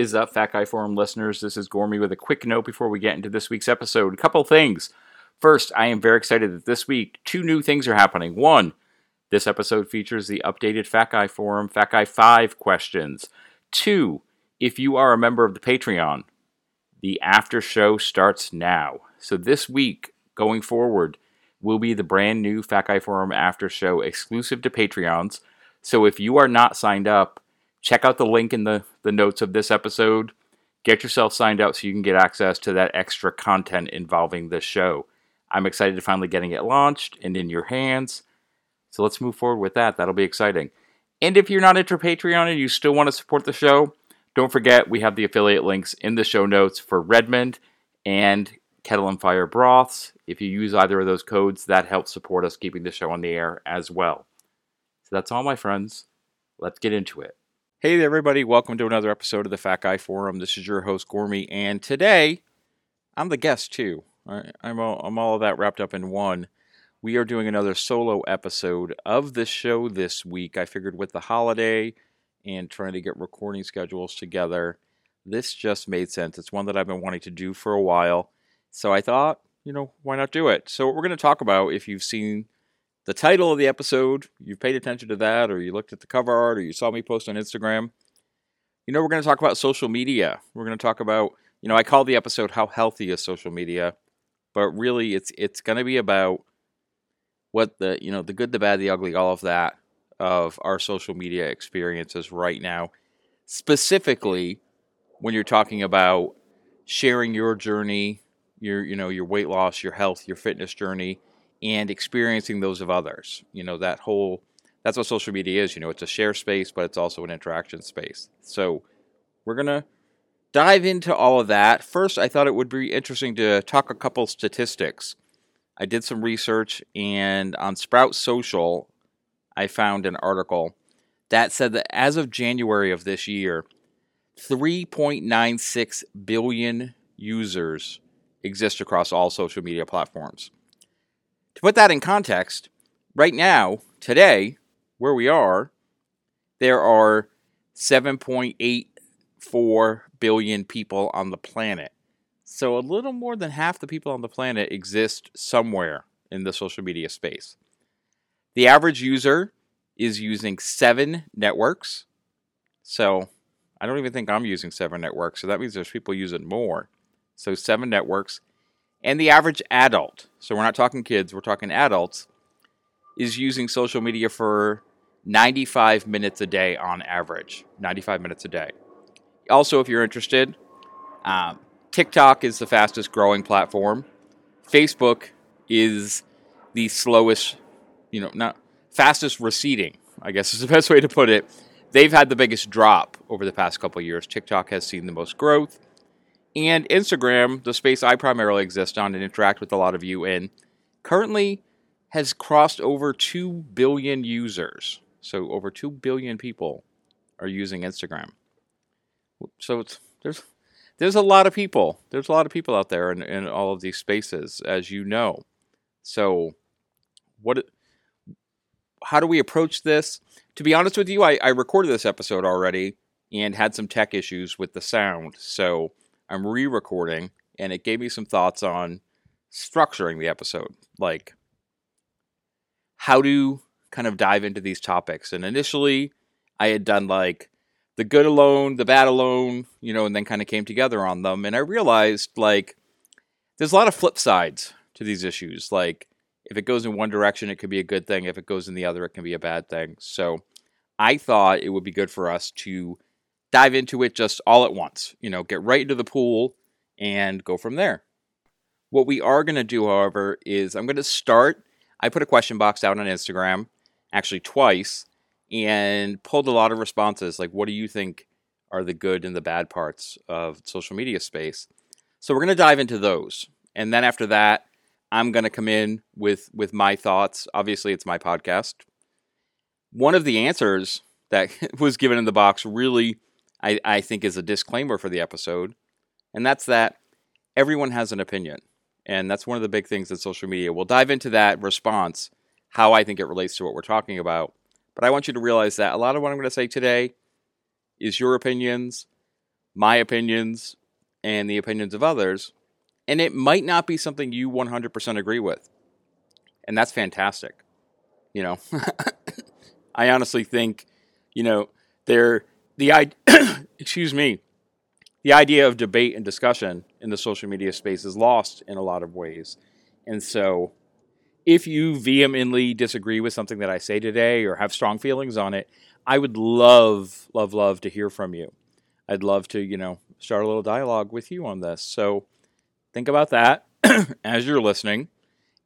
Is up, Fat Guy Forum listeners? This is Gormy with a quick note before we get into this week's episode. A couple things. First, I am very excited that this week two new things are happening. One, this episode features the updated Fat Guy Forum Fat Guy 5 questions. Two, if you are a member of the Patreon, the after show starts now. So this week, going forward, will be the brand new Fat Guy Forum after show exclusive to Patreons. So if you are not signed up, check out the link in the, the notes of this episode. Get yourself signed up so you can get access to that extra content involving this show. I'm excited to finally getting it launched and in your hands. So let's move forward with that. That'll be exciting. And if you're not into Patreon and you still want to support the show, don't forget we have the affiliate links in the show notes for Redmond and Kettle and Fire broths. If you use either of those codes, that helps support us keeping the show on the air as well. So that's all, my friends. Let's get into it. Hey there, everybody. Welcome to another episode of the Fat Guy Forum. This is your host, Gormy, and today I'm the guest too. I'm all, I'm all of that wrapped up in one. We are doing another solo episode of the show this week. I figured with the holiday and trying to get recording schedules together, this just made sense. It's one that I've been wanting to do for a while. So I thought, you know, why not do it? So, what we're going to talk about, if you've seen the title of the episode, you've paid attention to that, or you looked at the cover art, or you saw me post on Instagram, you know, we're going to talk about social media. We're going to talk about, you know, I call the episode "How Healthy Is Social Media," but really, it's it's going to be about what the you know the good, the bad, the ugly, all of that of our social media experiences right now. Specifically, when you're talking about sharing your journey, your you know your weight loss, your health, your fitness journey, and experiencing those of others. You know that whole that's what social media is. You know, it's a share space, but it's also an interaction space. So we're gonna dive into all of that. First, I thought it would be interesting to talk a couple statistics. I did some research, and on Sprout Social, I found an article that said that as of January of this year, 3.96 billion users exist across all social media platforms. To put that in context, right now, today, where we are, there are 7.84 billion people on the planet. So a little more than half the people on the planet exist somewhere in the social media space. The average user is using seven networks. So I don't even think I'm using seven networks. So that means there's people using more. So seven networks. And the average adult, so we're not talking kids, we're talking adults, is using social media for 95 minutes a day on average. 95 minutes a day. Also, if you're interested, um, TikTok is the fastest growing platform. Facebook is the slowest, you know, not fastest receding, I guess is the best way to put it. They've had the biggest drop over the past couple years. TikTok has seen the most growth. And Instagram, the space I primarily exist on and interact with a lot of you in, currently has crossed over 2 billion users. So over 2 billion people are using Instagram. So there's there's a lot of people. There's a lot of people out there in, in all of these spaces, as you know. So what how do we approach this? To be honest with you, I, I recorded this episode already and had some tech issues with the sound. So I'm re recording, and it gave me some thoughts on structuring the episode. Like, how to kind of dive into these topics. And initially, I had done like the good alone, the bad alone, you know, and then kind of came together on them. And I realized like there's a lot of flip sides to these issues. Like, if it goes in one direction, it could be a good thing. If it goes in the other, it can be a bad thing. So I thought it would be good for us to dive into it just all at once. You know, get right into the pool and go from there. What we are going to do, however, is I'm going to start. I put a question box out on Instagram, actually twice, and pulled a lot of responses like, what do you think are the good and the bad parts of social media space? So we're going to dive into those. And then after that, I'm going to come in with with my thoughts. Obviously, it's my podcast. One of the answers that was given in the box really I, I think is a disclaimer for the episode, and that's that everyone has an opinion. And that's one of the big things in social media. We'll dive into that response, how I think it relates to what we're talking about. But I want you to realize that a lot of what I'm going to say today is your opinions. my opinions and the opinions of others, and it might not be something you 100% agree with. And that's fantastic. You know, I honestly think, you know, there the excuse me, the idea of debate and discussion in the social media space is lost in a lot of ways. And so if you vehemently disagree with something that I say today or have strong feelings on it, I would love, love, love to hear from you. I'd love to, you know, start a little dialogue with you on this. So think about that as you're listening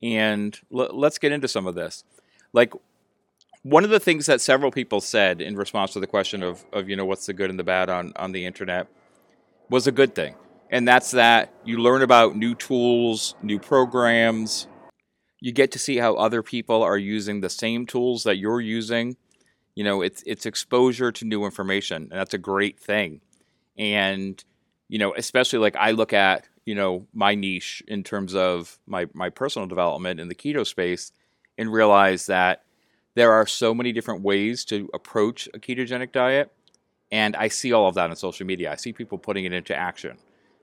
and l- let's get into some of this. Like, one of the things that several people said in response to the question of, of you know, what's the good and the bad on, on the internet was a good thing. And that's that you learn about new tools, new programs. You get to see how other people are using the same tools that you're using. You know, it's it's exposure to new information, and that's a great thing. And you know, especially like I look at you know my niche in terms of my my personal development in the keto space, and realize that there are so many different ways to approach a ketogenic diet and I see all of that on social media. I see people putting it into action.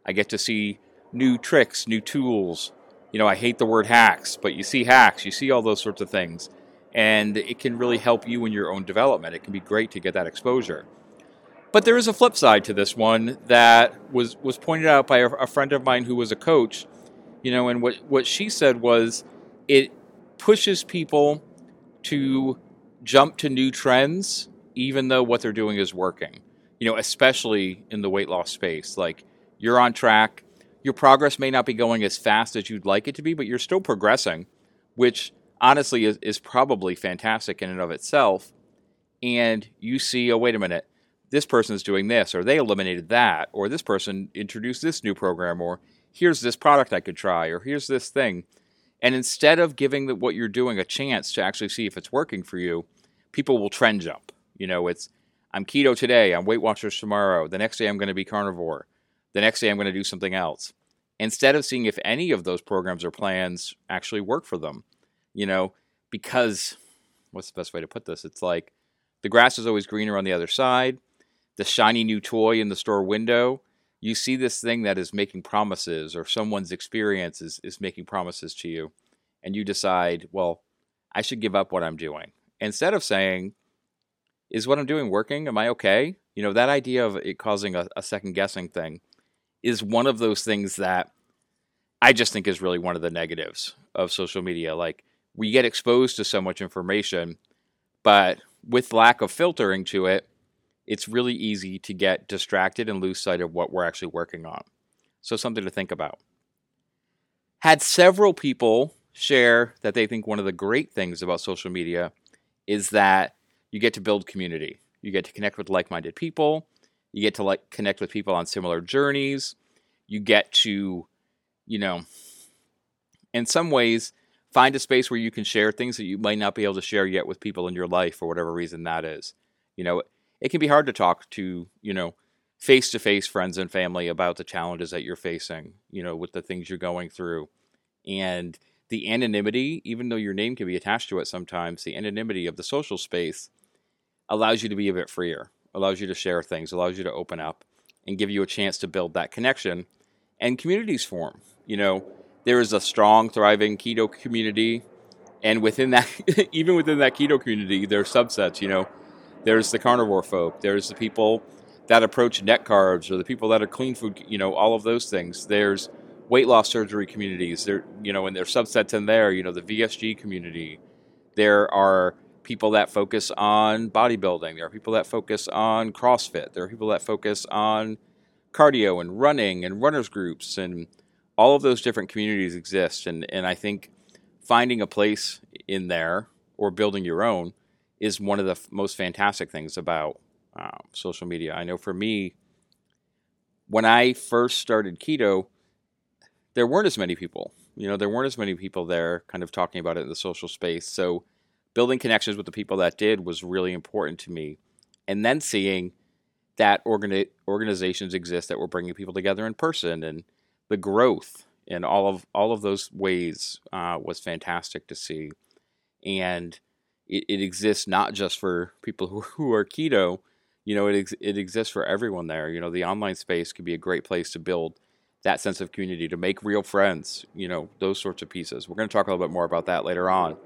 I get to see new tricks, new tools. You know, I hate the word hacks, but you see hacks, you see all those sorts of things. And it can really help you in your own development. It can be great to get that exposure. But there is a flip side to this one that was, was pointed out by a, a friend of mine who was a coach. You know, and what, what she said was it pushes people to jump to new trends even though what they're doing is working. You know, especially in the weight loss space. Like you're on track. Your progress may not be going as fast as you'd like it to be, but you're still progressing, which honestly is, is probably fantastic in and of itself. And you see, oh, wait a minute, this person's doing this, or they eliminated that, or this person introduced this new program, or here's this product I could try, or here's this thing. And instead of giving the, what you're doing a chance to actually see if it's working for you, people will trend jump. You know, it's I'm keto today, I'm Weight Watchers tomorrow. The next day I'm going to be carnivore. The next day I'm going to do something else. Instead of seeing if any of those programs or plans actually work for them, you know, because what's the best way to put this? It's like the grass is always greener on the other side. The shiny new toy in the store window, you see this thing that is making promises, or someone's experience is, is making promises to you, and you decide, well, I should give up what I'm doing. Instead of saying, is what I'm doing working? Am I okay? You know, that idea of it causing a, a second guessing thing is one of those things that I just think is really one of the negatives of social media. Like, we get exposed to so much information, but with lack of filtering to it, it's really easy to get distracted and lose sight of what we're actually working on. So, something to think about. Had several people share that they think one of the great things about social media is that you get to build community. You get to connect with like-minded people. You get to like connect with people on similar journeys. You get to, you know, in some ways find a space where you can share things that you might not be able to share yet with people in your life for whatever reason that is. You know, it can be hard to talk to, you know, face to face friends and family about the challenges that you're facing, you know, with the things you're going through. And the anonymity, even though your name can be attached to it sometimes, the anonymity of the social space allows you to be a bit freer, allows you to share things, allows you to open up and give you a chance to build that connection. And communities form. You know, there is a strong, thriving keto community. And within that, even within that keto community, there are subsets. You know, there's the carnivore folk, there's the people that approach net carbs, or the people that are clean food, you know, all of those things. There's weight loss surgery communities, there, you know, and there's subsets in there, you know, the VSG community. There are people that focus on bodybuilding. There are people that focus on CrossFit. There are people that focus on cardio and running and runners groups and all of those different communities exist. And, and I think finding a place in there or building your own is one of the f- most fantastic things about um, social media. I know for me, when I first started keto, there weren't as many people. You know, there weren't as many people there kind of talking about it in the social space. So building connections with the people that did was really important to me. And then seeing that organi- organizations exist that were bringing people together in person and the growth in all of all of those ways uh, was fantastic to see. And it, it, exists not just for people who, who are keto, you know, it ex- it exists for everyone there. You know, the online space could be a great place to build that sense of community, to make real friends. You know, those sorts of pieces. We're going to talk a little bit more about that later on.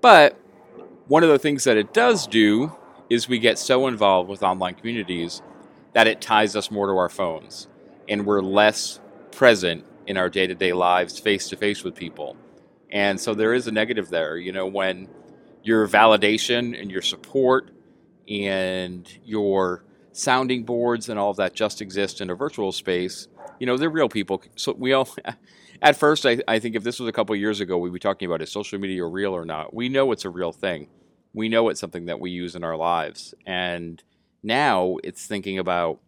But one of the things that it does do is we get so involved with online communities that it ties us more to our phones, and we're less present in our day to day lives, face to face with people. And so there is a negative there. You know, when your validation and your support and your sounding boards and all of that just exist in a virtual space, you know, they're real people. So we all, at first, I, I think if this was a couple years ago, we'd be talking about is social media real or not. We know it's a real thing. We know it's something that we use in our lives. And now it's thinking about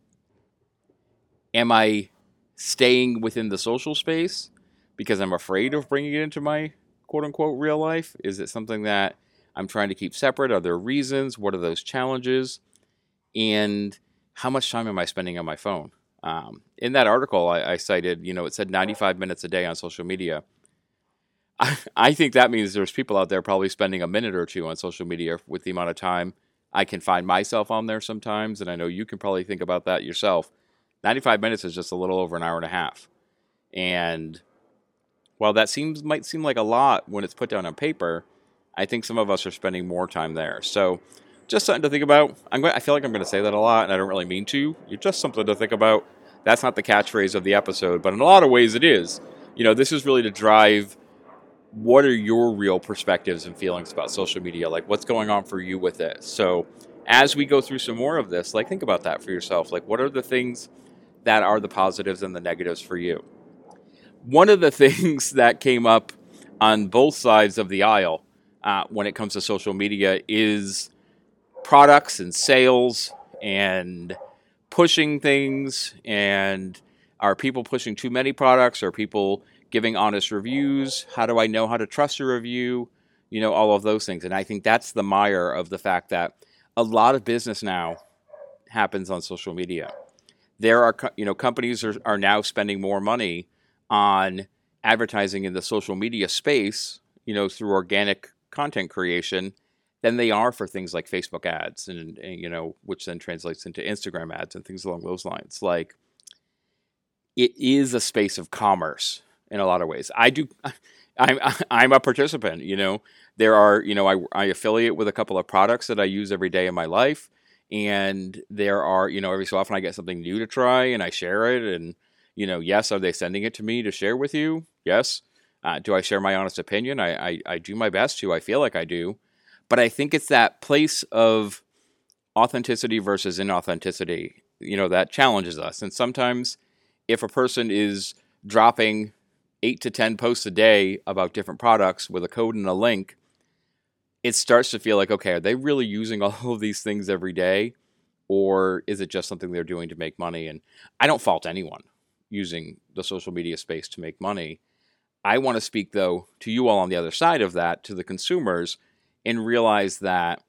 am I staying within the social space because I'm afraid of bringing it into my quote unquote real life? Is it something that I'm trying to keep separate? Are there reasons? What are those challenges? And how much time am I spending on my phone? Um, in that article, I, I, cited, you know, it said 95 minutes a day on social media. I, I think that means there's people out there probably spending a minute or two on social media with the amount of time I can find myself on there sometimes. And I know you can probably think about that yourself. 95 minutes is just a little over an hour and a half. And while that seems might seem like a lot when it's put down on paper, I think some of us are spending more time there. So just something to think about. I'm going, I feel like I'm going to say that a lot, and I don't really mean to. You're just something to think about. That's not the catchphrase of the episode, but in a lot of ways it is. You know, this is really to drive what are your real perspectives and feelings about social media? Like, what's going on for you with it? So, as we go through some more of this, like, think about that for yourself. Like, what are the things that are the positives and the negatives for you? One of the things that came up on both sides of the aisle uh, when it comes to social media is products and sales and pushing things and are people pushing too many products? Are people giving honest reviews? How do i know how to trust a review? You know all of those things. And i think that's the mire of the fact that a lot of business now happens on social media. There are you know companies are, are now spending more money on advertising in the social media space you know through organic content creation than they are for things like Facebook ads and, and, you know which then translates into Instagram ads and things along those lines. Like it is a space of commerce in a lot of ways. I do I'm I'm a participant you know? There are you know I, I affiliate with a couple of products that I use every day in my life and there are you know every so often I get something new to try and I share it and you know yes are they sending it to me to share with you? Yes uh, do I share my honest opinion I, I I do my best to I feel like I do but I think it's that place of authenticity versus inauthenticity, you know, that challenges us. And sometimes if a person is dropping eight to 10 posts a day about different products with a code and a link, it starts to feel like, okay, are they really using all of these things every day? Or is it just something they're doing to make money? And I don't fault anyone using the social media space to make money. I want to speak, though, to you all on the other side of that, to the consumers and realize that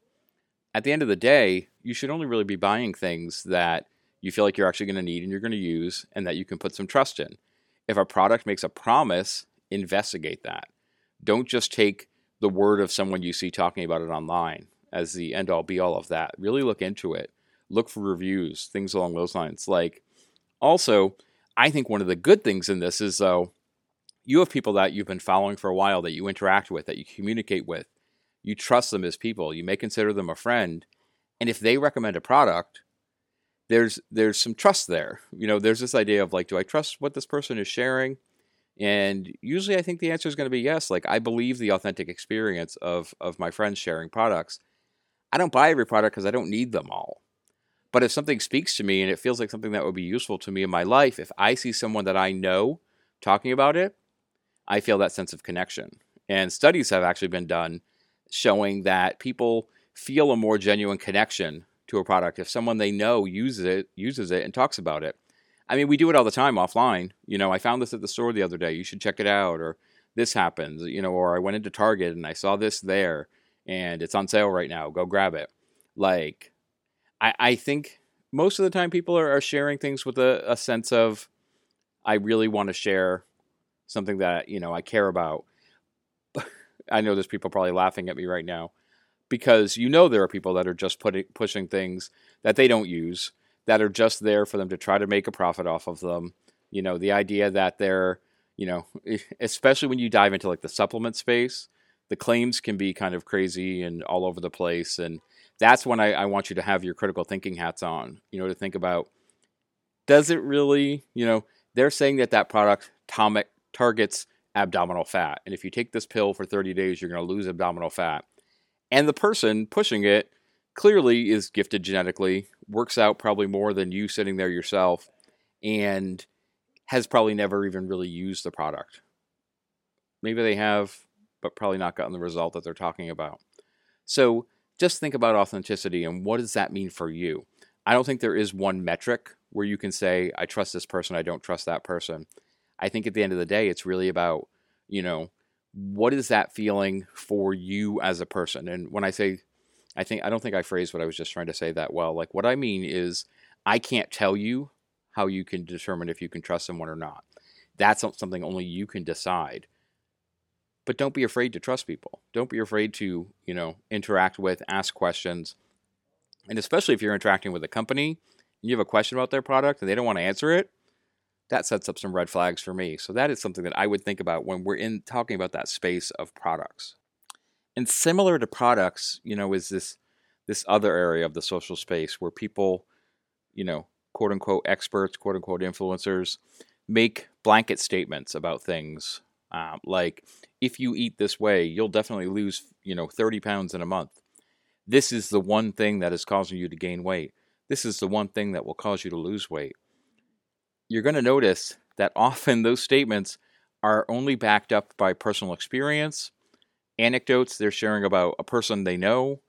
at the end of the day, you should only really be buying things that you feel like you're actually going to need and you're going to use and that you can put some trust in. If a product makes a promise, investigate that. Don't just take the word of someone you see talking about it online as the end all be all of that. Really look into it. Look for reviews, things along those lines. Like, also, I think one of the good things in this is though, you have people that you've been following for a while that you interact with, that you communicate with, you trust them as people. You may consider them a friend, and if they recommend a product, there's there's some trust there. You know, there's this idea of like, do I trust what this person is sharing? And usually, I think the answer is going to be yes. Like, I believe the authentic experience of of my friends sharing products. I don't buy every product because I don't need them all. But if something speaks to me and it feels like something that would be useful to me in my life, if I see someone that I know talking about it, I feel that sense of connection. And studies have actually been done showing that people feel a more genuine connection to a product if someone they know uses it uses it and talks about it. I mean, we do it all the time offline. You know, I found this at the store the other day. You should check it out or this happens, you know, or I went into Target and I saw this there and it's on sale right now. Go grab it. Like I, I think most of the time people are, are sharing things with a, a sense of I really want to share something that, you know, I care about I know there's people probably laughing at me right now, because you know there are people that are just putting pushing things that they don't use that are just there for them to try to make a profit off of them. You know, the idea that they're, you know, especially when you dive into like the supplement space, the claims can be kind of crazy and all over the place. And that's when I, I want you to have your critical thinking hats on, you know, to think about does it really, you know, they're saying that that product targets abdominal fat. And if you take this pill for 30 days, you're going to lose abdominal fat. And the person pushing it clearly is gifted genetically, works out probably more than you sitting there yourself, and has probably never even really used the product. Maybe they have, but probably not gotten the result that they're talking about. So just think about authenticity and what does that mean for you? I don't think there is one metric where you can say, I trust this person, I don't trust that person. I think at the end of the day, it's really about, you know, what is that feeling for you as a person? And when I say, I think, I don't think I phrased what I was just trying to say that well. Like, what I mean is, I can't tell you how you can determine if you can trust someone or not. That's something only you can decide. But don't be afraid to trust people. Don't be afraid to, you know, interact with, ask questions. And especially if you're interacting with a company, and you have a question about their product and they don't want to answer it, that sets up some red flags for me. So that is something that I would think about when we're in talking about that space of products. And similar to products, you know, is this this other area of the social space where people, you know, quote unquote experts, quote unquote influencers, make blanket statements about things um, like if you eat this way, you'll definitely lose, you know, 30 pounds in a month. This is the one thing that is causing you to gain weight. This is the one thing that will cause you to lose weight you're going to notice that often those statements are only backed up by personal experience, anecdotes they're sharing about a person they know,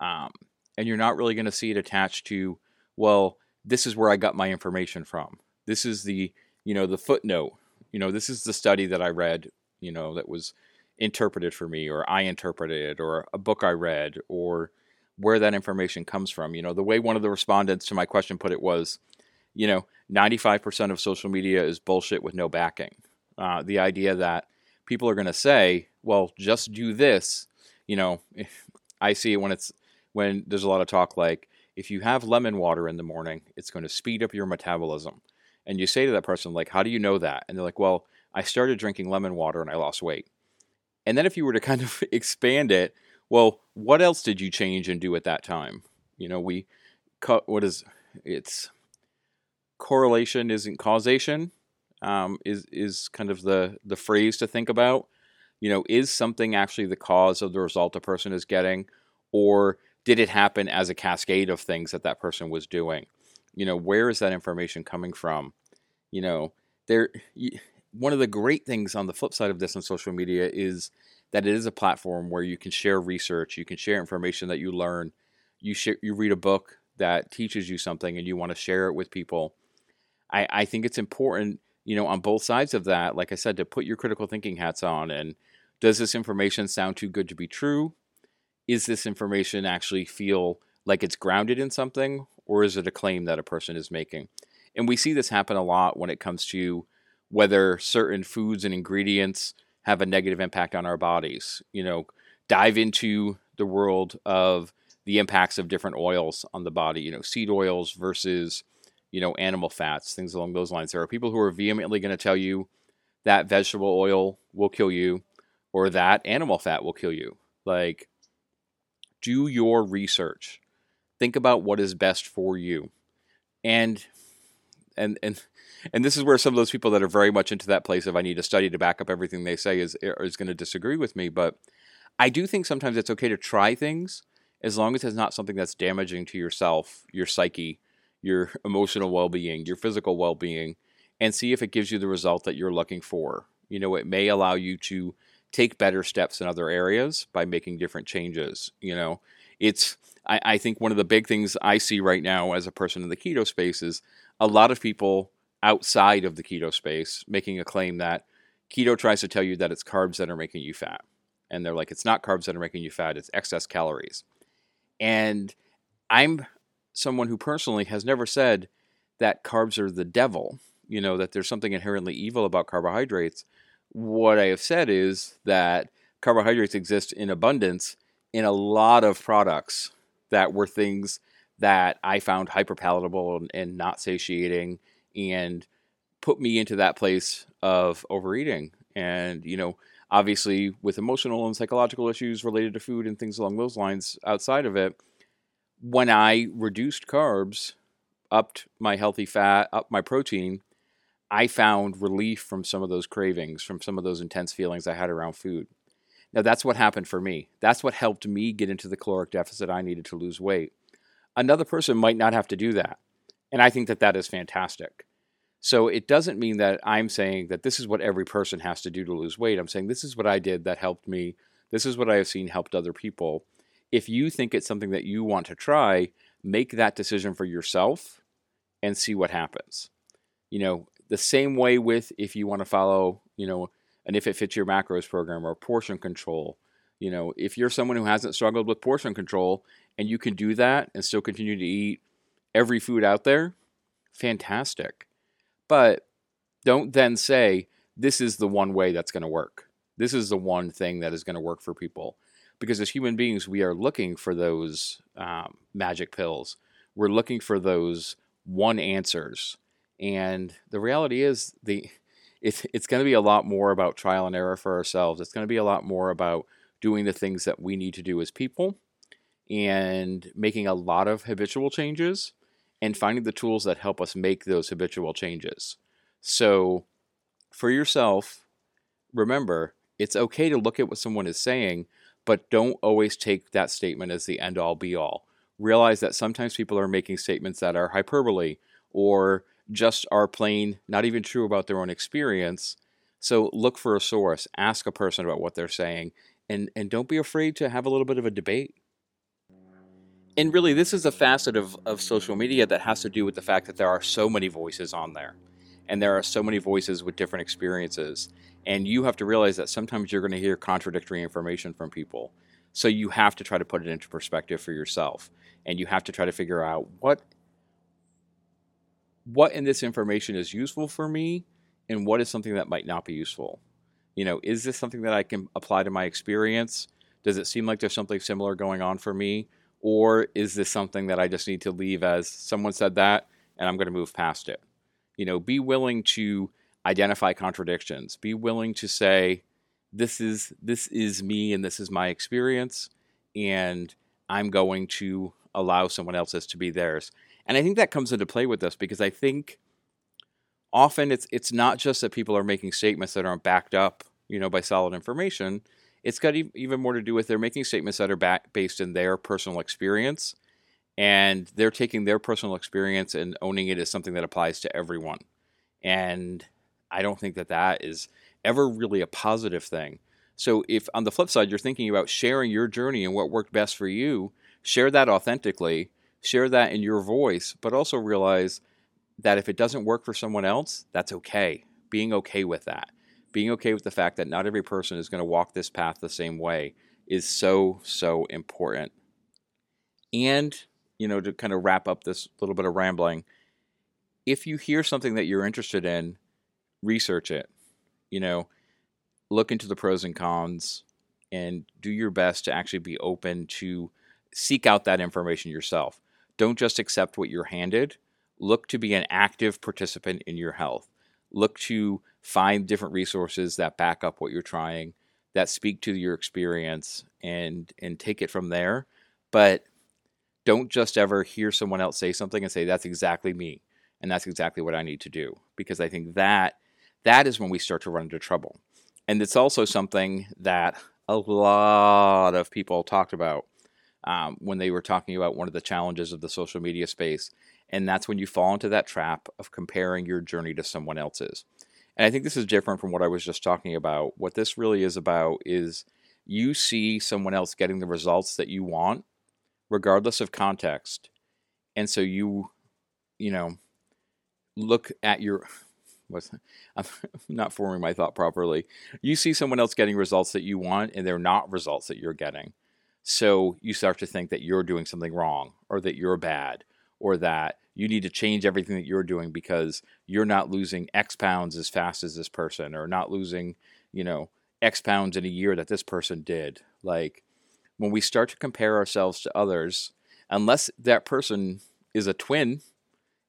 um, and you're not really going to see it attached to, well, this is where I got my information from. This is the, you know, the footnote. You know, this is the study that I read, you know, that was interpreted for me, or I interpreted it, or a book I read, or where that information comes from. You know, the way one of the respondents to my question put it was, you know, 95% of social media is bullshit with no backing. Uh, the idea that people are going to say, well, just do this, you know, I see it when it's when there's a lot of talk like, if you have lemon water in the morning, it's going to speed up your metabolism. And you say to that person, like, how do you know that? And they're like, well, I started drinking lemon water and I lost weight. And then if you were to kind of expand it, well, what else did you change and do at that time? You know, we cut what is it's correlation isn't causation um, is is kind of the the phrase to think about. You know, is something actually the cause of the result a person is getting, or did it happen as a cascade of things that that person was doing? You know, where is that information coming from? You know, there. One of the great things on the flip side of this on social media is that it is a platform where you can share research, you can share information that you learn, you share, you read a book that teaches you something, and you want to share it with people I, I think it's important, you know, on both sides of that, like I said, to put your critical thinking hats on. And does this information sound too good to be true? Is this information actually feel like it's grounded in something, or is it a claim that a person is making? And we see this happen a lot when it comes to whether certain foods and ingredients have a negative impact on our bodies. You know, dive into the world of the impacts of different oils on the body, you know, seed oils versus you know, animal fats, things along those lines. There are people who are vehemently going to tell you that vegetable oil will kill you or that animal fat will kill you. Like, do your research. Think about what is best for you. And and and and this is where some of those people that are very much into that place of I need to study to back up everything they say is er, is going to disagree with me. But I do think sometimes it's okay to try things as long as it's not something that's damaging to yourself, your psyche, your emotional well being, your physical well being, and see if it gives you the result that you're looking for. You know, it may allow you to take better steps in other areas by making different changes. You know, it's, I, I think one of the big things I see right now as a person in the keto space is a lot of people outside of the keto space making a claim that keto tries to tell you that it's carbs that are making you fat. And they're like, it's not carbs that are making you fat, it's excess calories. And I'm someone who personally has never said that carbs are the devil, you know, that there's something inherently evil about carbohydrates. What I have said is that carbohydrates exist in abundance in a lot of products that were things that I found hyperpalatable and, and not satiating and put me into that place of overeating. And, you know, obviously with emotional and psychological issues related to food and things along those lines outside of it, when I reduced carbs, upped my healthy fat, upped my protein, I found relief from some of those cravings, from some of those intense feelings I had around food. Now, that's what happened for me. That's what helped me get into the caloric deficit I needed to lose weight. Another person might not have to do that. And I think that that is fantastic. So it doesn't mean that I'm saying that this is what every person has to do to lose weight. I'm saying this is what I did that helped me. This is what I have seen helped other people. If you think it's something that you want to try, make that decision for yourself and see what happens. You know, the same way with if you want to follow, you know, an if it fits your macros program or portion control. You know, if you're someone who hasn't struggled with portion control and you can do that and still continue to eat every food out there, fantastic. But don't then say, this is the one way that's going to work. This is the one thing that is going to work for people. Because as human beings, we are looking for those um, magic pills. We're looking for those one answers. And the reality is, the it's, it's going to be a lot more about trial and error for ourselves. It's going to be a lot more about doing the things that we need to do as people and making a lot of habitual changes and finding the tools that help us make those habitual changes. So, for yourself, remember it's okay to look at what someone is saying, but don't always take that statement as the end all be all. Realize that sometimes people are making statements that are hyperbole or just are plain not even true about their own experience. So look for a source, ask a person about what they're saying, and, and don't be afraid to have a little bit of a debate and really, this is a facet of, of social media that has to do with the fact that there are so many voices on there. And there are so many voices with different experiences. And you have to realize that sometimes you're going to hear contradictory information from people. So you have to try to put it into perspective for yourself. And you have to try to figure out what what in this information is useful for me and what is something that might not be useful. You know, is this something that I can apply to my experience? Does it seem like there's something similar going on for me? Or is this something that I just need to leave as someone said that and I'm going to move past it? You know, be willing to identify contradictions. Be willing to say, this is this is me and this is my experience and I'm going to allow someone else's to be theirs. And I think that comes into play with this because I think often it's it's not just that people are making statements that aren't backed up, you know, by solid information it's got even more to do with they're making statements that are back, based in their personal experience and they're taking their personal experience and owning it as something that applies to everyone. And i don't think that that is ever really a positive thing. So if on the flip side you're thinking about sharing your journey and what worked best for you share that authentically share that in your voice but also realize that if it doesn't work for someone else that's okay. Being okay with that. Being okay with the fact that not every person is going to walk this path the same way is so, so important. And, you know, to kind of wrap up this little bit of rambling, if you hear something that you're interested in, research it. You know, look into the pros and cons and do your best to actually be open to seek out that information yourself. Don't just accept what you're handed. Look to be an active participant in your health. Look to find different resources that back up what you're trying, that speak to your experience, and and take it from there. But don't just ever hear someone else say something and say that's exactly me and that's exactly what I need to do because I think that that is when we start to run into trouble. And it's also something that a lot of people talked about um, when they were talking about one of the challenges of the social media space. And that's when you fall into that trap of comparing your journey to someone else's. And I think this is different from what I was just talking about. What this really is about is you see someone else getting the results that you want, regardless of context. And so you, you know, look at your. What's, I'm not forming my thought properly. You see someone else getting results that you want, and they're not results that you're getting. So you start to think that you're doing something wrong, or that you're bad, or that you need to change everything that you're doing because you're not losing X pounds as fast as this person or not losing, you know, X pounds in a year that this person did. Like when we start to compare ourselves to others, unless that person is a twin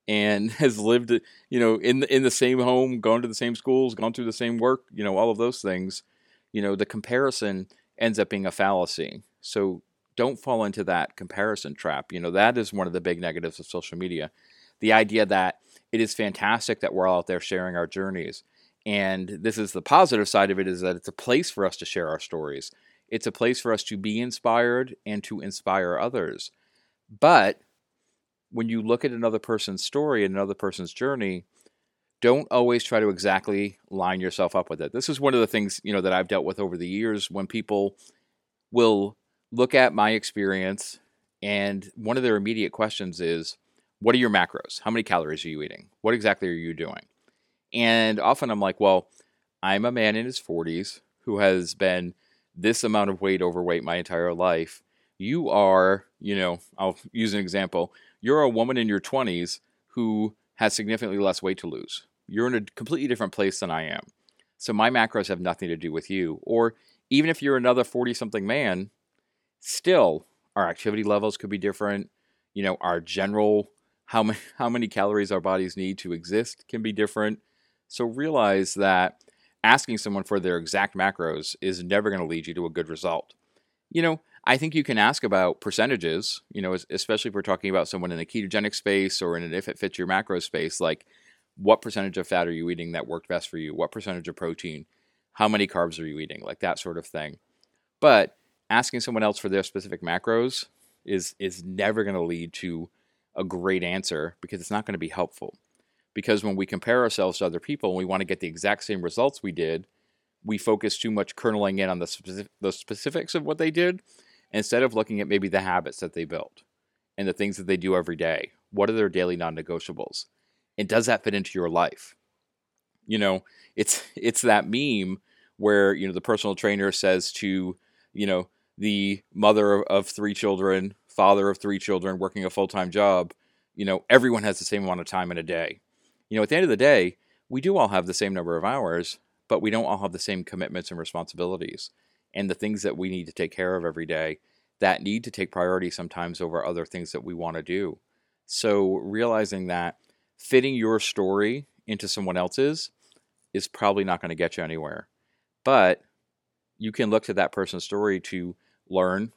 and has lived, you know, in the, in the same home, gone to the same schools, gone through the same work, you know, all of those things, you know, the comparison ends up being a fallacy. So don't fall into that comparison trap. You know, that is one of the big negatives of social media. The idea that it is fantastic that we're all out there sharing our journeys. And this is the positive side of it is that it's a place for us to share our stories. It's a place for us to be inspired and to inspire others. But when you look at another person's story and another person's journey, don't always try to exactly line yourself up with it. This is one of the things, you know, that I've dealt with over the years when people will look at my experience and one of their immediate questions is, what are your macros? How many calories are you eating? What exactly are you doing? And often I'm like, well, I'm a man in his 40s who has been this amount of weight overweight my entire life. You are, you know, I'll use an example. You're a woman in your 20s who has significantly less weight to lose. You're in a completely different place than I am. So my macros have nothing to do with you. Or even if you're another 40 something man, still our activity levels could be different. You know, our general how many how many calories our bodies need to exist can be different. So realize that asking someone for their exact macros is never going to lead you to a good result. You know, I think you can ask about percentages, you know, especially if we're talking about someone in a ketogenic space or in an if it fits your macro space, like what percentage of fat are you eating that worked best for you? What percentage of protein? How many carbs are you eating? Like that sort of thing. But asking someone else for their specific macros is is never going to lead to a great answer because it's not going to be helpful. Because when we compare ourselves to other people and we want to get the exact same results we did, we focus too much kerneling in on the, specific, the specifics of what they did instead of looking at maybe the habits that they built and the things that they do every day. What are their daily non-negotiables? And does that fit into your life? You know, it's it's that meme where, you know, the personal trainer says to, you know, the mother of three children, father of three children, working a full time job, you know, everyone has the same amount of time in a day. You know, at the end of the day, we do all have the same number of hours, but we don't all have the same commitments and responsibilities. And the things that we need to take care of every day that need to take priority sometimes over other things that we want to do. So realizing that fitting your story into someone else's is probably not going to get you anywhere. But you can look to that person's story to learn,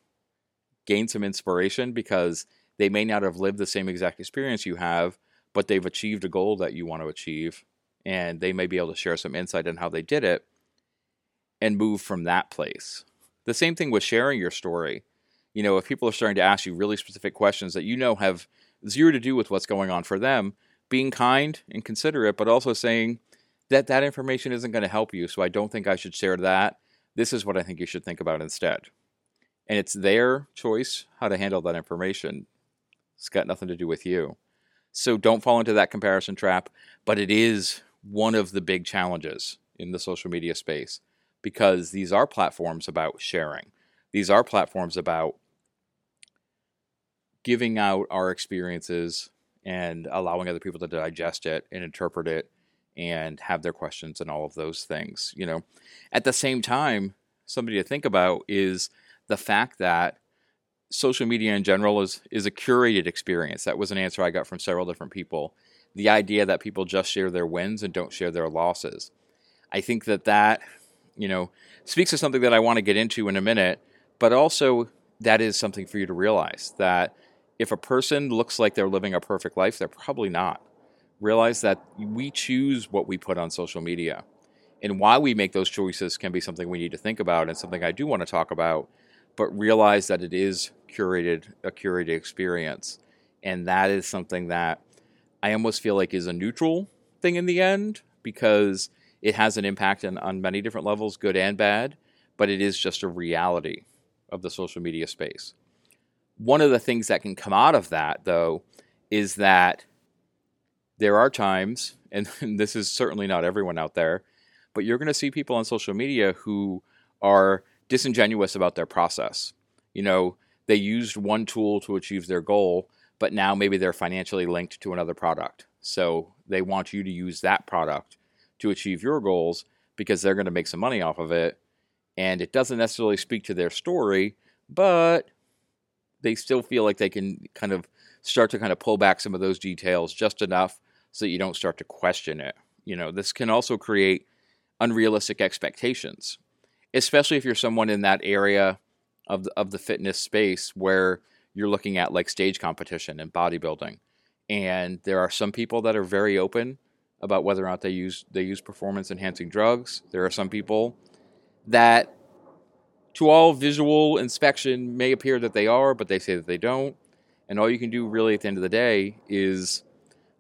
gain some inspiration because they may not have lived the same exact experience you have, but they've achieved a goal that you want to achieve. And they may be able to share some insight on how they did it and move from that place. The same thing with sharing your story. You know, if people are starting to ask you really specific questions that you know have zero to do with what's going on for them, being kind and considerate, but also saying that that information isn't going to help you. So I don't think I should share that. This is what I think you should think about instead and it's their choice how to handle that information. It's got nothing to do with you. So don't fall into that comparison trap, but it is one of the big challenges in the social media space because these are platforms about sharing. These are platforms about giving out our experiences and allowing other people to digest it and interpret it and have their questions and all of those things, you know. At the same time, somebody to think about is the fact that social media in general is is a curated experience. That was an answer I got from several different people. The idea that people just share their wins and don't share their losses. I think that that, you know, speaks to something that I want to get into in a minute, but also that is something for you to realize that if a person looks like they're living a perfect life, they're probably not. Realize that we choose what we put on social media. And why we make those choices can be something we need to think about and something I do want to talk about but realize that it is curated a curated experience. And that is something that i almost feel like is a neutral thing in the end because it has an impact on, on many different levels good and bad but it is just a reality of the social media space. One of the things that can come out of that though is that there are times and this is certainly not everyone out there but you're going to see people on social media who are disingenuous about their process. You know, they used one tool to achieve their goal, but now maybe they're financially linked to another product. So they want you to use that product to achieve your goals because they're going to make some money off of it. And it doesn't necessarily speak to their story, but they still feel like they can kind of start to kind of pull back some of those details just enough so that you don't start to question it. You know, this can also create unrealistic expectations, especially if you're someone in that area of the, of the fitness space where you're looking at like stage competition and bodybuilding. And there are some people that are very open about whether or not they use they use performance enhancing drugs. There are some people that to all visual inspection may appear that they are, but they say that they don't. And all you can do really at the end of the day is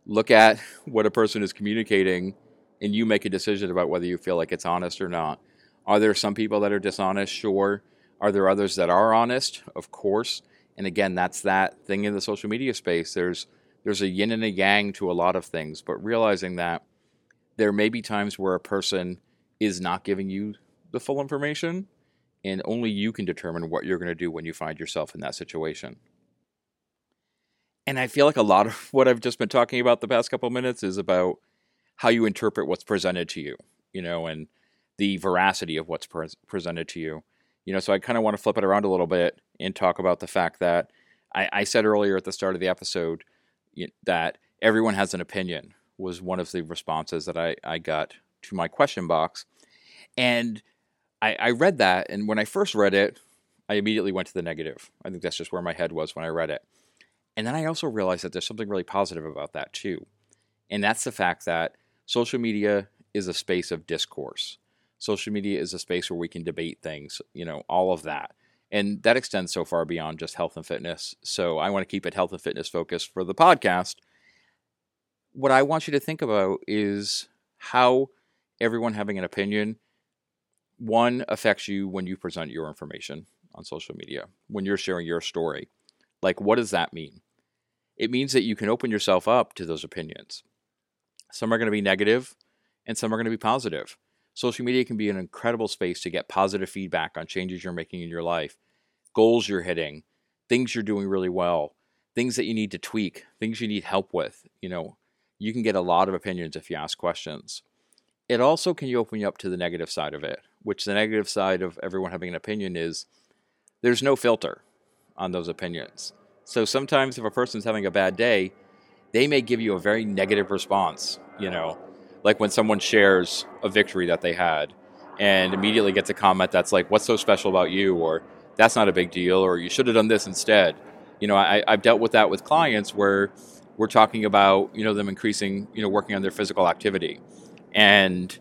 look at what a person is communicating and you make a decision about whether you feel like it's honest or not. Are there some people that are dishonest? Sure. Are there others that are honest? Of course. And again, that's that thing in the social media space. There's there's a yin and a yang to a lot of things, but realizing that there may be times where a person is not giving you the full information and only you can determine what you're going to do when you find yourself in that situation. And I feel like a lot of what I've just been talking about the past couple minutes is about how you interpret what's presented to you, you know, and the veracity of what's pre- presented to you. You know, so I kind of want to flip it around a little bit and talk about the fact that I, I said earlier at the start of the episode that everyone has an opinion was one of the responses that I, I got to my question box. And I, I read that, and when I first read it, I immediately went to the negative. I think that's just where my head was when I read it. And then I also realized that there's something really positive about that too. And that's the fact that social media is a space of discourse. Social media is a space where we can debate things, you know, all of that. And that extends so far beyond just health and fitness. So I want to keep it health and fitness focused for the podcast. What I want you to think about is how everyone having an opinion one affects you when you present your information on social media, when you're sharing your story. Like, what does that mean? It means that you can open yourself up to those opinions. Some are going to be negative and some are going to be positive. Social media can be an incredible space to get positive feedback on changes you're making in your life, goals you're hitting, things you're doing really well, things that you need to tweak, things you need help with. You know, you can get a lot of opinions if you ask questions. It also can open you up to the negative side of it, which the negative side of everyone having an opinion is there's no filter on those opinions. So sometimes if a person's having a bad day, they may give you a very negative response, you know, like when someone shares a victory that they had and immediately gets a comment that's like, What's so special about you? or That's not a big deal, or You should have done this instead. You know, I, I've dealt with that with clients where we're talking about, you know, them increasing, you know, working on their physical activity. And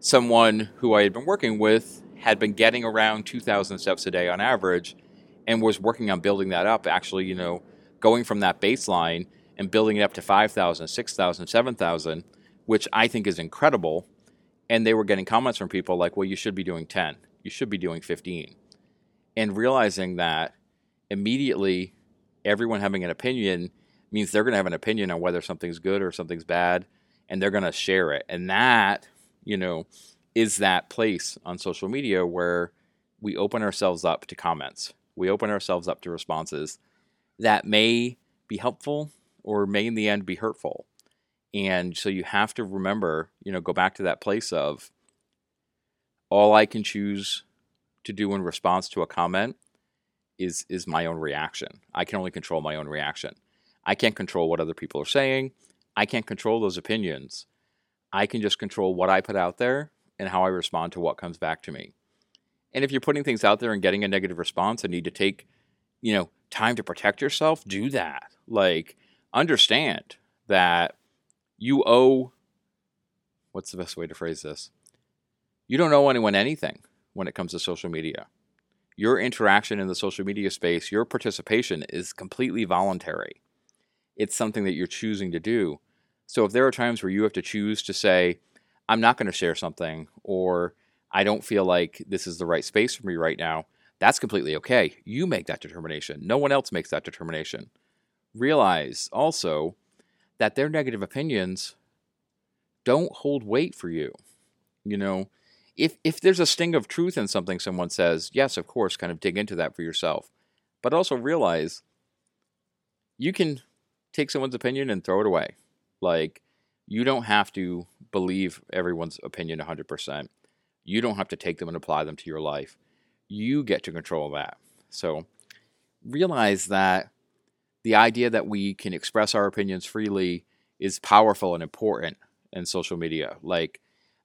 someone who I had been working with had been getting around 2,000 steps a day on average and was working on building that up, actually, you know, going from that baseline and building it up to 5,000, 6,000, 7,000, which I think is incredible. And they were getting comments from people like, well, you should be doing 10, you should be doing 15. And realizing that immediately everyone having an opinion means they're going to have an opinion on whether something's good or something's bad, and they're going to share it. And that, you know, is that place on social media where we open ourselves up to comments, we open ourselves up to responses that may be helpful or may in the end be hurtful. And so you have to remember, you know, go back to that place of all I can choose to do in response to a comment is is my own reaction. I can only control my own reaction. I can't control what other people are saying. I can't control those opinions. I can just control what I put out there and how I respond to what comes back to me. And if you're putting things out there and getting a negative response and need to take, you know, time to protect yourself, do that. Like understand that you owe what's the best way to phrase this? You don't owe anyone anything when it comes to social media. Your interaction in the social media space, your participation is completely voluntary. It's something that you're choosing to do. So if there are times where you have to choose to say, I'm not going to share something, or I don't feel like this is the right space for me right now, that's completely okay. You make that determination. No one else makes that determination realize also that their negative opinions don't hold weight for you. You know, if if there's a sting of truth in something someone says, yes, of course, kind of dig into that for yourself. But also realize you can take someone's opinion and throw it away. Like you don't have to believe everyone's opinion 100%. You don't have to take them and apply them to your life. You get to control that. So realize that the idea that we can express our opinions freely is powerful and important in social media. Like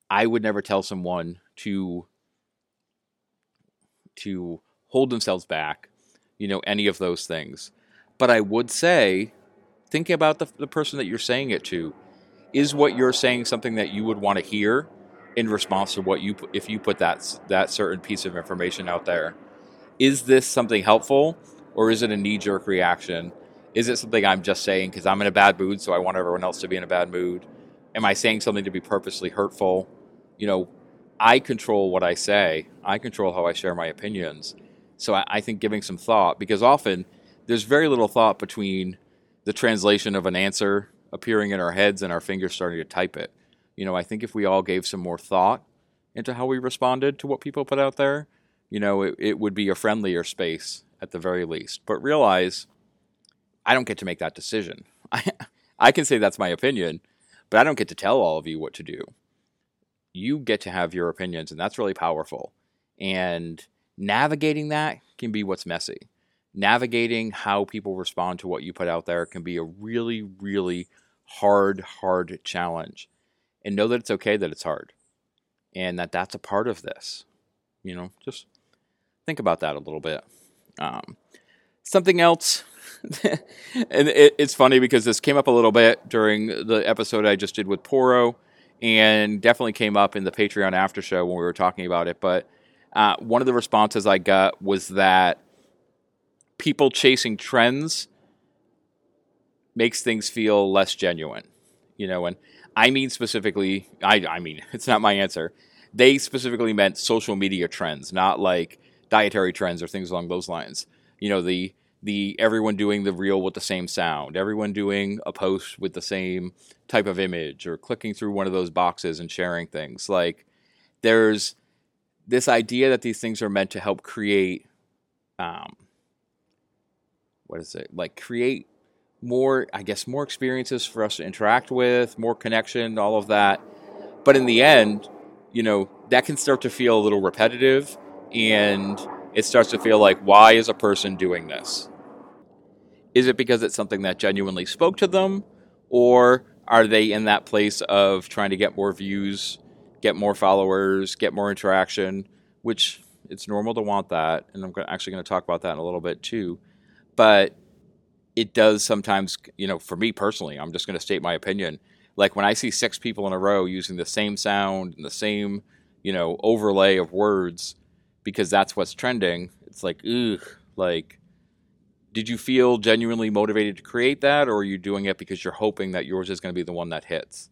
I would never tell someone to to hold themselves back, you know, any of those things. But I would say, think about the, the person that you're saying it to. Is what you're saying something that you would want to hear in response to what you if you put that that certain piece of information out there? Is this something helpful or is it a knee jerk reaction? Is it something I'm just saying because I'm in a bad mood, so I want everyone else to be in a bad mood? Am I saying something to be purposely hurtful? You know, I control what I say. I control how I share my opinions. So I, I think giving some thought, because often there's very little thought between the translation of an answer appearing in our heads and our fingers starting to type it. You know, I think if we all gave some more thought into how we responded to what people put out there, you know, it, it would be a friendlier space at the very least. But realize I don't get to make that decision. I, I can say that's my opinion, but I don't get to tell all of you what to do. You get to have your opinions, and that's really powerful. And navigating that can be what's messy. Navigating how people respond to what you put out there can be a really, really hard, hard challenge and know that it's okay that it's hard and that that's a part of this. You know, just think about that a little bit. Um, something else, and it, it's funny because this came up a little bit during the episode I just did with Poro and definitely came up in the Patreon after show when we were talking about it. But uh, one of the responses I got was that people chasing trends makes things feel less genuine, you know, and I mean specifically, I, I mean, it's not my answer. They specifically meant social media trends, not like dietary trends or things along those lines. You know, the the everyone doing the reel with the same sound, everyone doing a post with the same type of image, or clicking through one of those boxes and sharing things. Like there's this idea that these things are meant to help create, um, what is it? Like create more, I guess, more experiences for us to interact with, more connection, all of that. But in the end, you know, that can start to feel a little repetitive and it starts to feel like, why is a person doing this? Is it because it's something that genuinely spoke to them? Or are they in that place of trying to get more views, get more followers, get more interaction, which it's normal to want that. And I'm actually going to talk about that in a little bit too. But it does sometimes, you know, for me personally, I'm just going to state my opinion. Like when I see six people in a row using the same sound and the same, you know, overlay of words because that's what's trending, it's like, ugh, like, did you feel genuinely motivated to create that or are you doing it because you're hoping that yours is going to be the one that hits?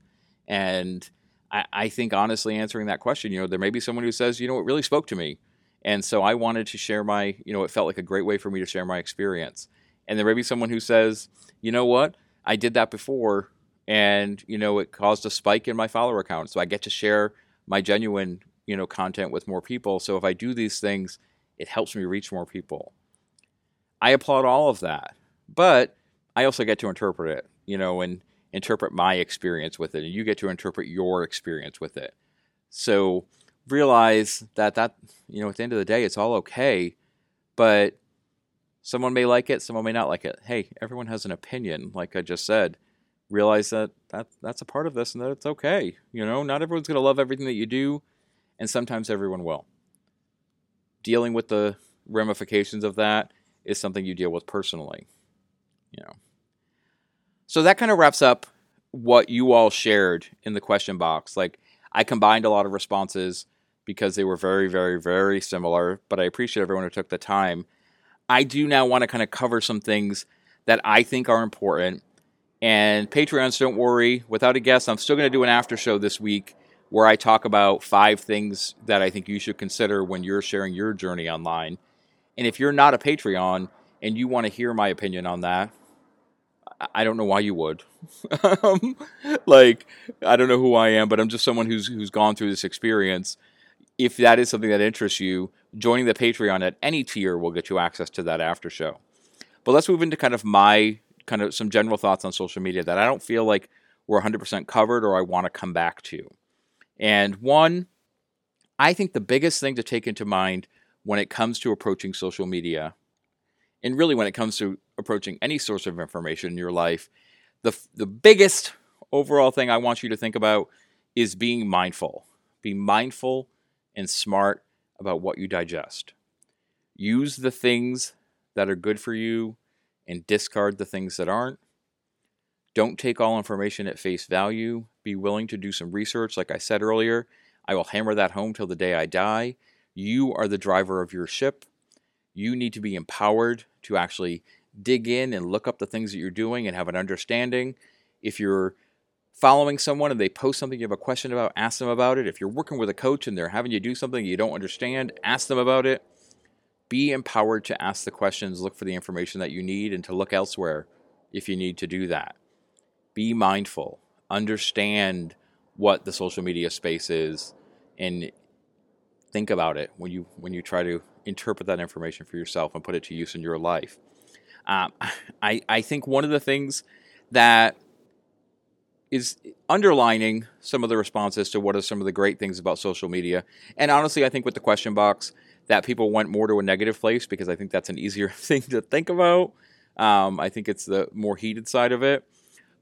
And I, I think honestly answering that question, you know, there may be someone who says, you know, it really spoke to me. And so I wanted to share my, you know, it felt like a great way for me to share my experience and there may be someone who says, you know what, I did that before, and you know it caused a spike in my follower count, so I get to share my genuine you know content with more people. So if I do these things, it helps me reach more people. I applaud all of that, but I also get to interpret it, you know, and interpret my experience with it, and you get to interpret your experience with it. So realize that that you know at the end of the day, it's all okay, but Someone may like it, someone may not like it. Hey, everyone has an opinion, like I just said. Realize that, that that's a part of this and that it's okay. You know, not everyone's going to love everything that you do, and sometimes everyone will. Dealing with the ramifications of that is something you deal with personally. You know. So that kind of wraps up what you all shared in the question box. Like I combined a lot of responses because they were very, very, very similar, but I appreciate everyone who took the time I do now want to kind of cover some things that I think are important. And Patreons, don't worry. Without a guest, I'm still going to do an after show this week where I talk about five things that I think you should consider when you're sharing your journey online. And if you're not a Patreon and you want to hear my opinion on that, I don't know why you would. Um, like, I don't know who I am, but I'm just someone who's who's gone through this experience. If that is something that interests you, joining the Patreon at any tier will get you access to that after show. But let's move into kind of my kind of some general thoughts on social media that I don't feel like we're 100% covered or I want to come back to. And one, I think the biggest thing to take into mind when it comes to approaching social media and really when it comes to approaching any source of information in your life, the the biggest overall thing I want you to think about is being mindful. Be mindful and smart about what you digest. Use the things that are good for you and discard the things that aren't. Don't take all information at face value. Be willing to do some research. Like I said earlier, I will hammer that home till the day I die. You are the driver of your ship. You need to be empowered to actually dig in and look up the things that you're doing and have an understanding. If you're following someone and they post something you have a question about, ask them about it. If you're working with a coach and they're having you do something you don't understand, ask them about it. Be empowered to ask the questions, look for the information that you need, and to look elsewhere if you need to do that. Be mindful, understand what the social media space is, and think about it when you when you try to interpret that information for yourself and put it to use in your life. Um, I I think one of the things that is underlining some of the responses to what are some of the great things about social media. And honestly, I think with the question box, that people went more to a negative place because I think that's an easier thing to think about. Um, I think it's the more heated side of it.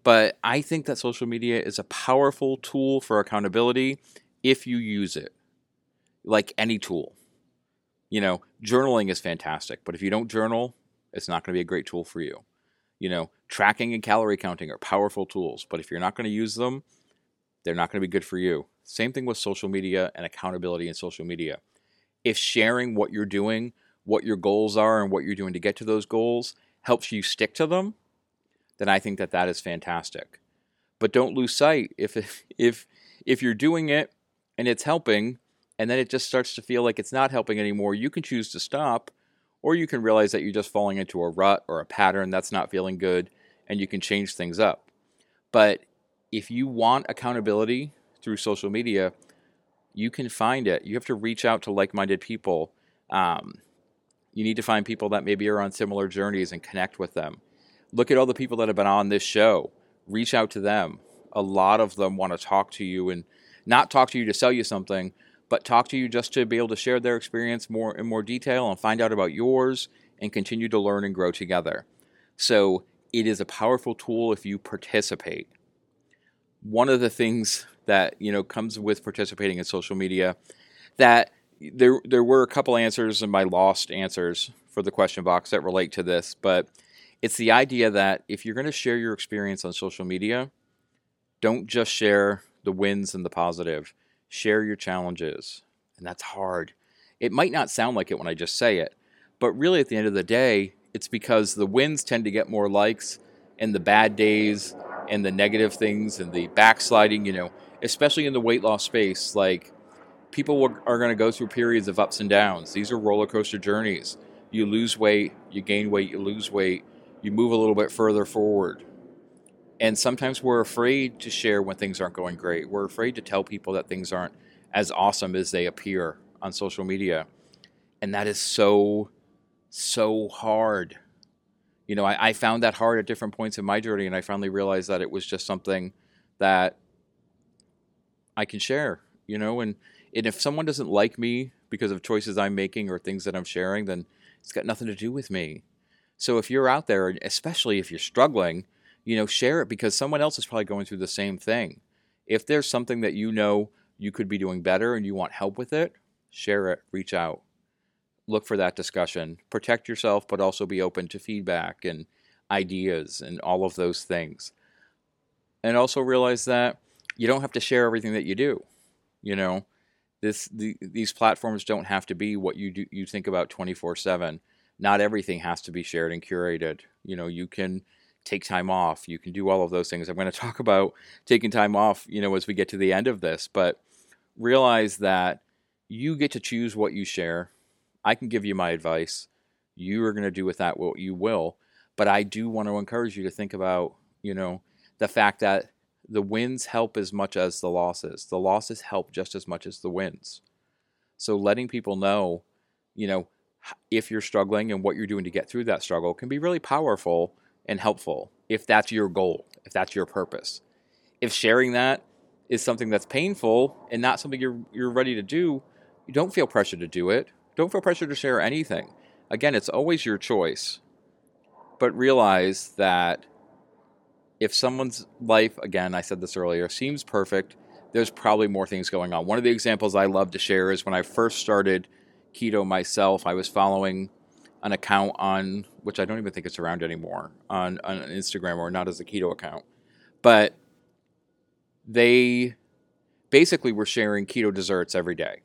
But I think that social media is a powerful tool for accountability if you use it, like any tool. You know, journaling is fantastic, but if you don't journal, it's not going to be a great tool for you. You know, tracking and calorie counting are powerful tools, but if you're not going to use them, they're not going to be good for you. Same thing with social media and accountability in social media. If sharing what you're doing, what your goals are, and what you're doing to get to those goals helps you stick to them, then I think that that is fantastic. But don't lose sight if if if you're doing it and it's helping, and then it just starts to feel like it's not helping anymore, you can choose to stop or you can realize that you're just falling into a rut or a pattern that's not feeling good and you can change things up. But if you want accountability through social media, you can find it. You have to reach out to like minded people. Um, you need to find people that maybe are on similar journeys and connect with them. Look at all the people that have been on this show. Reach out to them. A lot of them want to talk to you and not talk to you to sell you something, but talk to you just to be able to share their experience more in more detail and find out about yours and continue to learn and grow together. So it is a powerful tool if you participate. One of the things that you know comes with participating in social media that there there were a couple answers in my lost answers for the question box that relate to this, but it's the idea that if you're going to share your experience on social media, don't just share the wins and the positive share your challenges. And that's hard. It might not sound like it when I just say it, but really at the end of the day, it's because the wins tend to get more likes and the bad days and the negative things and the backsliding, you know, especially in the weight loss space, like people are going to go through periods of ups and downs. These are roller coaster journeys. You lose weight, you gain weight, you lose weight, you move a little bit further forward. And sometimes we're afraid to share when things aren't going great. We're afraid to tell people that things aren't as awesome as they appear on social media. And that is so, so hard. You know, I, I found that hard at different points in my journey, and I finally realized that it was just something that I can share, you know, and, and if someone doesn't like me because of choices I'm making or things that I'm sharing, then it's got nothing to do with me. So if you're out there, especially if you're struggling, you know, share it because someone else is probably going through the same thing. If there's something that you know you could be doing better and you want help with it, share it, reach out. Look for that discussion. Protect yourself, but also be open to feedback and ideas and all of those things. And also realize that you don't have to share everything that you do. You know, this the, these platforms don't have to be what you do you think about 24/7. Not everything has to be shared and curated. You know, you can take time off. You can do all of those things. I'm going to talk about taking time off, you know, as we get to the end of this, but realize that you get to choose what you share. I can give you my advice. You are going to do with that what you will, but I do want to encourage you to think about, you know, the fact that the wins help as much as the losses. The losses help just as much as the wins. So letting people know, you know, if you're struggling and what you're doing to get through that struggle can be really powerful and helpful if that's your goal, if that's your purpose. If sharing that is something that's painful and not something you're you're ready to do, you don't feel pressure to do it. Don't feel pressure to share anything. Again, it's always your choice. but realize that if someone's life, again, I said this earlier, seems perfect, there's probably more things going on. One of the examples I love to share is when I first started keto myself, I was following an account on which I don't even think it's around anymore on, on Instagram or not as a keto account. But they basically were sharing keto desserts every day.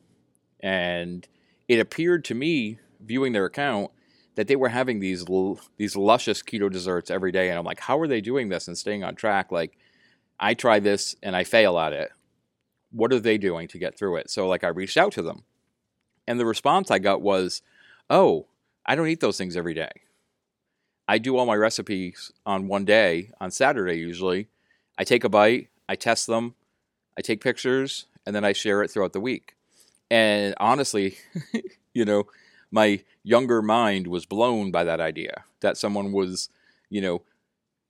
And it appeared to me, viewing their account, that they were having these l- these luscious keto desserts every day, and I'm like, how are they doing this and staying on track? Like, I try this and I fail at it. What are they doing to get through it? So, like, I reached out to them, and the response I got was, "Oh, I don't eat those things every day. I do all my recipes on one day, on Saturday usually. I take a bite, I test them, I take pictures, and then I share it throughout the week." And honestly, you know, my younger mind was blown by that idea that someone was, you know,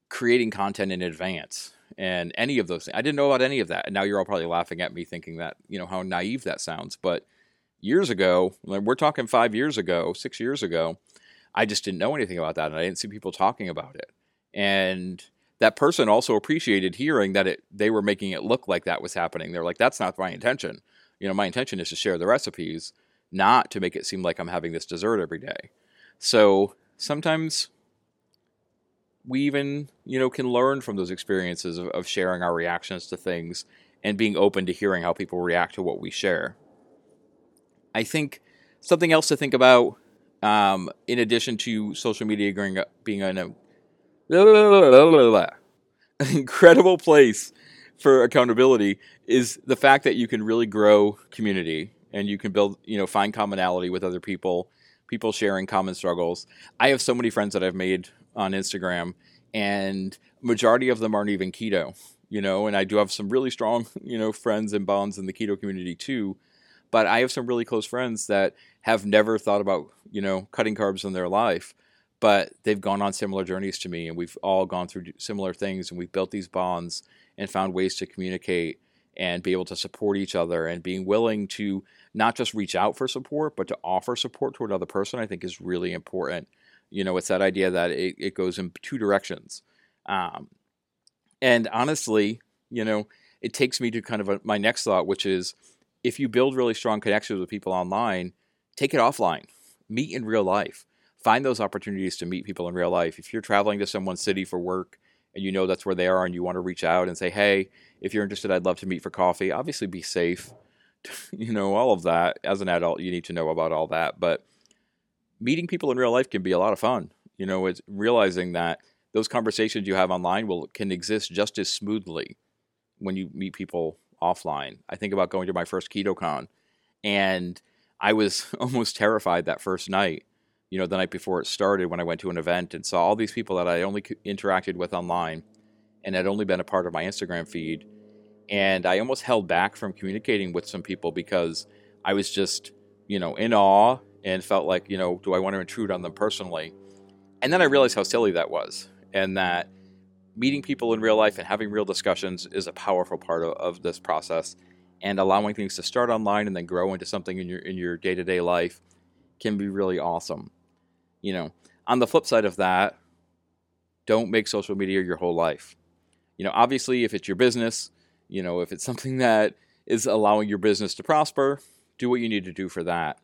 creating content in advance and any of those things. I didn't know about any of that. And now you're all probably laughing at me thinking that, you know, how naive that sounds. But years ago, we're talking five years ago, six years ago, I just didn't know anything about that. And I didn't see people talking about it. And that person also appreciated hearing that it they were making it look like that was happening. They're like, that's not my intention. You know, my intention is to share the recipes not to make it seem like I'm having this dessert every day. So sometimes we even, you know, can learn from those experiences of, of sharing our reactions to things and being open to hearing how people react to what we share. I think something else to think about, um, in addition to social media being an, an incredible place for accountability, is the fact that you can really grow community and you can build, you know, find commonality with other people, people sharing common struggles. I have so many friends that I've made on Instagram, and majority of them aren't even keto, you know, and I do have some really strong, you know, friends and bonds in the keto community too. But I have some really close friends that have never thought about, you know, cutting carbs in their life, but they've gone on similar journeys to me, and we've all gone through similar things, and we've built these bonds and found ways to communicate and be able to support each other and being willing to not just reach out for support, but to offer support to another person, I think is really important. You know, it's that idea that it, it goes in two directions. Um, and honestly, you know, it takes me to kind of a, my next thought, which is if you build really strong connections with people online, take it offline, meet in real life, find those opportunities to meet people in real life. If you're traveling to someone's city for work and you know that's where they are and you want to reach out and say, hey, if you're interested, I'd love to meet for coffee. Obviously, be safe. you know, all of that. As an adult, you need to know about all that. But meeting people in real life can be a lot of fun. You know, it's realizing that those conversations you have online will can exist just as smoothly when you meet people offline. I think about going to my first KetoCon, and I was almost terrified that first night you know, the night before it started when I went to an event and saw all these people that I only interacted with online and had only been a part of my Instagram feed. And I almost held back from communicating with some people because I was just, you know, in awe and felt like, you know, do I want to intrude on them personally? And then I realized how silly that was and that meeting people in real life and having real discussions is a powerful part of, of this process and allowing things to start online and then grow into something in your in your day-to-day life can be really awesome you know, on the flip side of that, don't make social media your whole life. You know, obviously, if it's your business, you know, if it's something that is allowing your business to prosper, do what you need to do for that.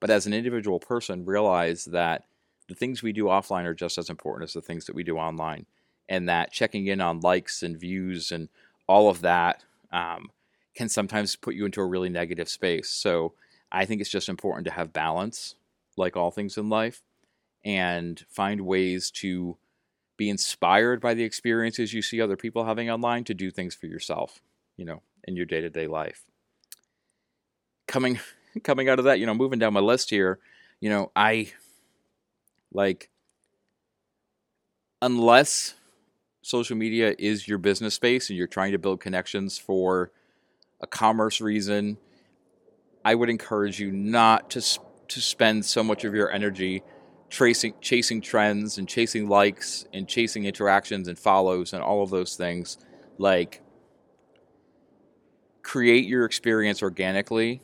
But as an individual person, realize that the things we do offline are just as important as the things that we do online. And that checking in on likes and views and all of that um, can sometimes put you into a really negative space. So I think it's just important to have balance, like all things in life and find ways to be inspired by the experiences you see other people having online to do things for yourself, you know, in your day-to-day life. Coming coming out of that, you know, moving down my list here, you know, I like unless social media is your business space and you're trying to build connections for a commerce reason, I would encourage you not to to spend so much of your energy tracing, chasing trends and chasing likes and chasing interactions and follows and all of those things. Like, create your experience organically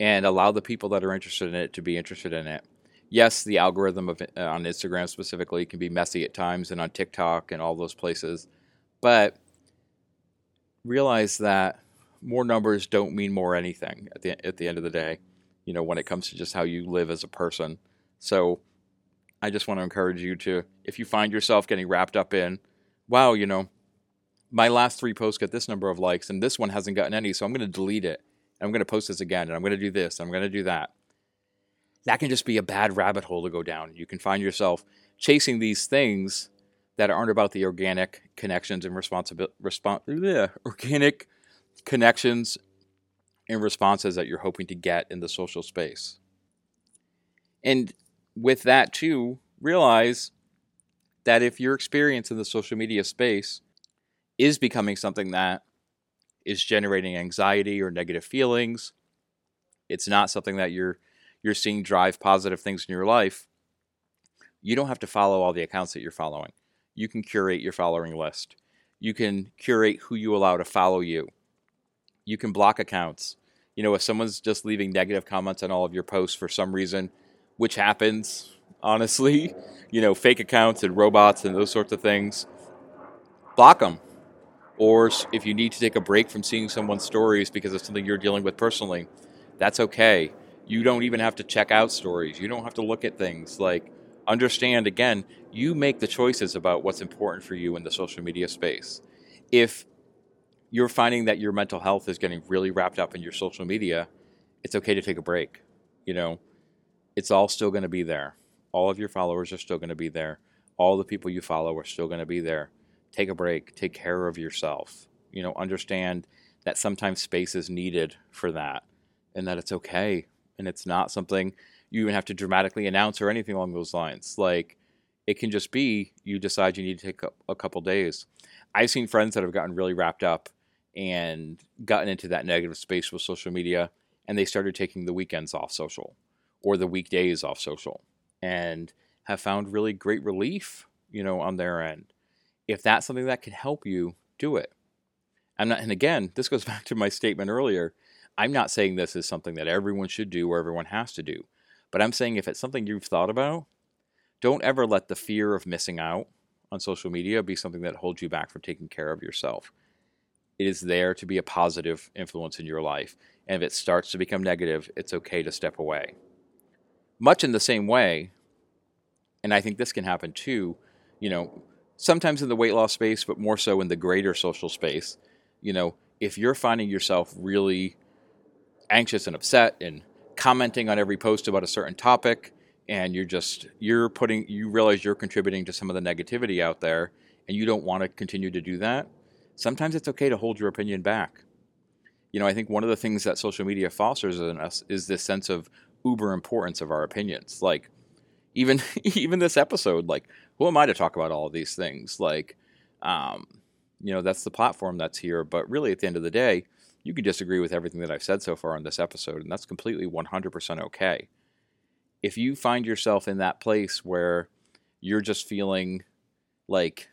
and allow the people that are interested in it to be interested in it. Yes, the algorithm of uh, on Instagram specifically can be messy at times, and on TikTok and all those places, but realize that more numbers don't mean more anything at the at the end of the day. You know, when it comes to just how you live as a person. So, I just want to encourage you to, if you find yourself getting wrapped up in, wow, you know, my last three posts got this number of likes, and this one hasn't gotten any, so I'm going to delete it. I'm going to post this again, and I'm going to do this, and I'm going to do that that can just be a bad rabbit hole to go down. You can find yourself chasing these things that aren't about the organic connections and responsibility, respons- organic connections and responses that you're hoping to get in the social space. And with that, too, realize that if your experience in the social media space is becoming something that is generating anxiety or negative feelings, it's not something that you're you're seeing drive positive things in your life, you don't have to follow all the accounts that you're following. You can curate your following list. You can curate who you allow to follow you. You can block accounts. You know, if someone's just leaving negative comments on all of your posts for some reason, which happens, honestly, you know, fake accounts and robots and those sorts of things, block them. Or if you need to take a break from seeing someone's stories because it's something you're dealing with personally, that's okay you don't even have to check out stories. You don't have to look at things. Like, understand again, you make the choices about what's important for you in the social media space. If you're finding that your mental health is getting really wrapped up in your social media, it's okay to take a break. You know, it's all still going to be there. All of your followers are still going to be there. All the people you follow are still going to be there. Take a break. Take care of yourself. You know, understand that sometimes space is needed for that and that it's okay and it's not something you even have to dramatically announce or anything along those lines. Like it can just be you decide you need to take a, couple days. I've seen friends that have gotten really wrapped up and gotten into that negative space with social media and they started taking the weekends off social or the weekdays off social and have found really great relief, you know, on their end. If that's something that can help you, do it. I'm not, and again, this goes back to my statement earlier. I'm not saying this is something that everyone should do or everyone has to do, but I'm saying if it's something you've thought about, don't ever let the fear of missing out on social media be something that holds you back from taking care of yourself. It is there to be a positive influence in your life. And if it starts to become negative, it's okay to step away. Much in the same way, and I think this can happen too, you know, sometimes in the weight loss space, but more so in the greater social space, you know, if you're finding yourself really anxious and upset and commenting on every post about a certain topic and you're just you're putting you realize you're contributing to some of the negativity out there and you don't want to continue to do that sometimes it's okay to hold your opinion back. You know i think one of the things that social media fosters in us is this sense of uber importance of our opinions. Like even even this episode like who am i to talk about all of these things? Like um you know that's the platform that's here but really at the end of the day you can disagree with everything that I've said so far on this episode, and that's completely 100% okay. If you find yourself in that place where you're just feeling like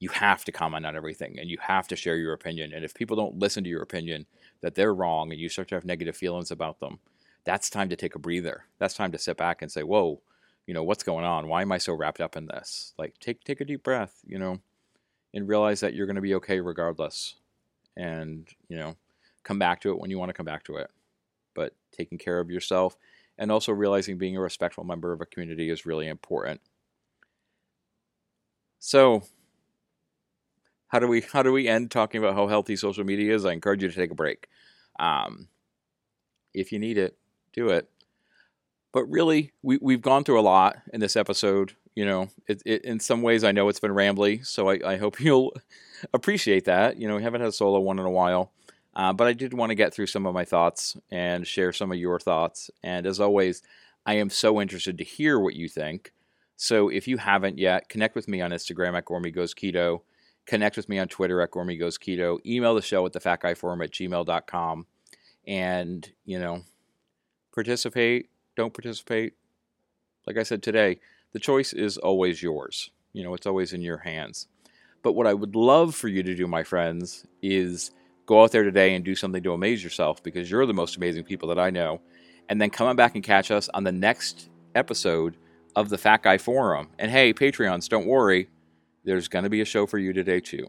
you have to comment on everything and you have to share your opinion, and if people don't listen to your opinion, that they're wrong and you start to have negative feelings about them, that's time to take a breather. That's time to sit back and say, whoa, you know, what's going on? Why am I so wrapped up in this? Like, take, take a deep breath, you know, and realize that you're going to be okay regardless. And, you know, come back to it when you want to come back to it. But taking care of yourself and also realizing being a respectful member of a community is really important. So, how do we how do we end talking about how healthy social media is? I encourage you to take a break. Um, if you need it, do it. But really, we we've gone through a lot in this episode. You know, it, it, in some ways, I know it's been rambly, so I, I hope you'll appreciate that. You know, we haven't had a solo one in a while. Uh, but I did want to get through some of my thoughts and share some of your thoughts. And as always, I am so interested to hear what you think. So if you haven't yet, connect with me on Instagram at Gormy Goes Keto. Connect with me on Twitter at Gormy Goes Keto. Email the show at the Fat Guy Forum at gmail.com. And, you know, participate, don't participate. Like I said today, the choice is always yours. You know, it's always in your hands. But what I would love for you to do, my friends, is Go out there today and do something to amaze yourself because you're the most amazing people that I know. And then come on back and catch us on the next episode of the Fat Guy Forum. And hey, Patreons, don't worry, there's going to be a show for you today, too.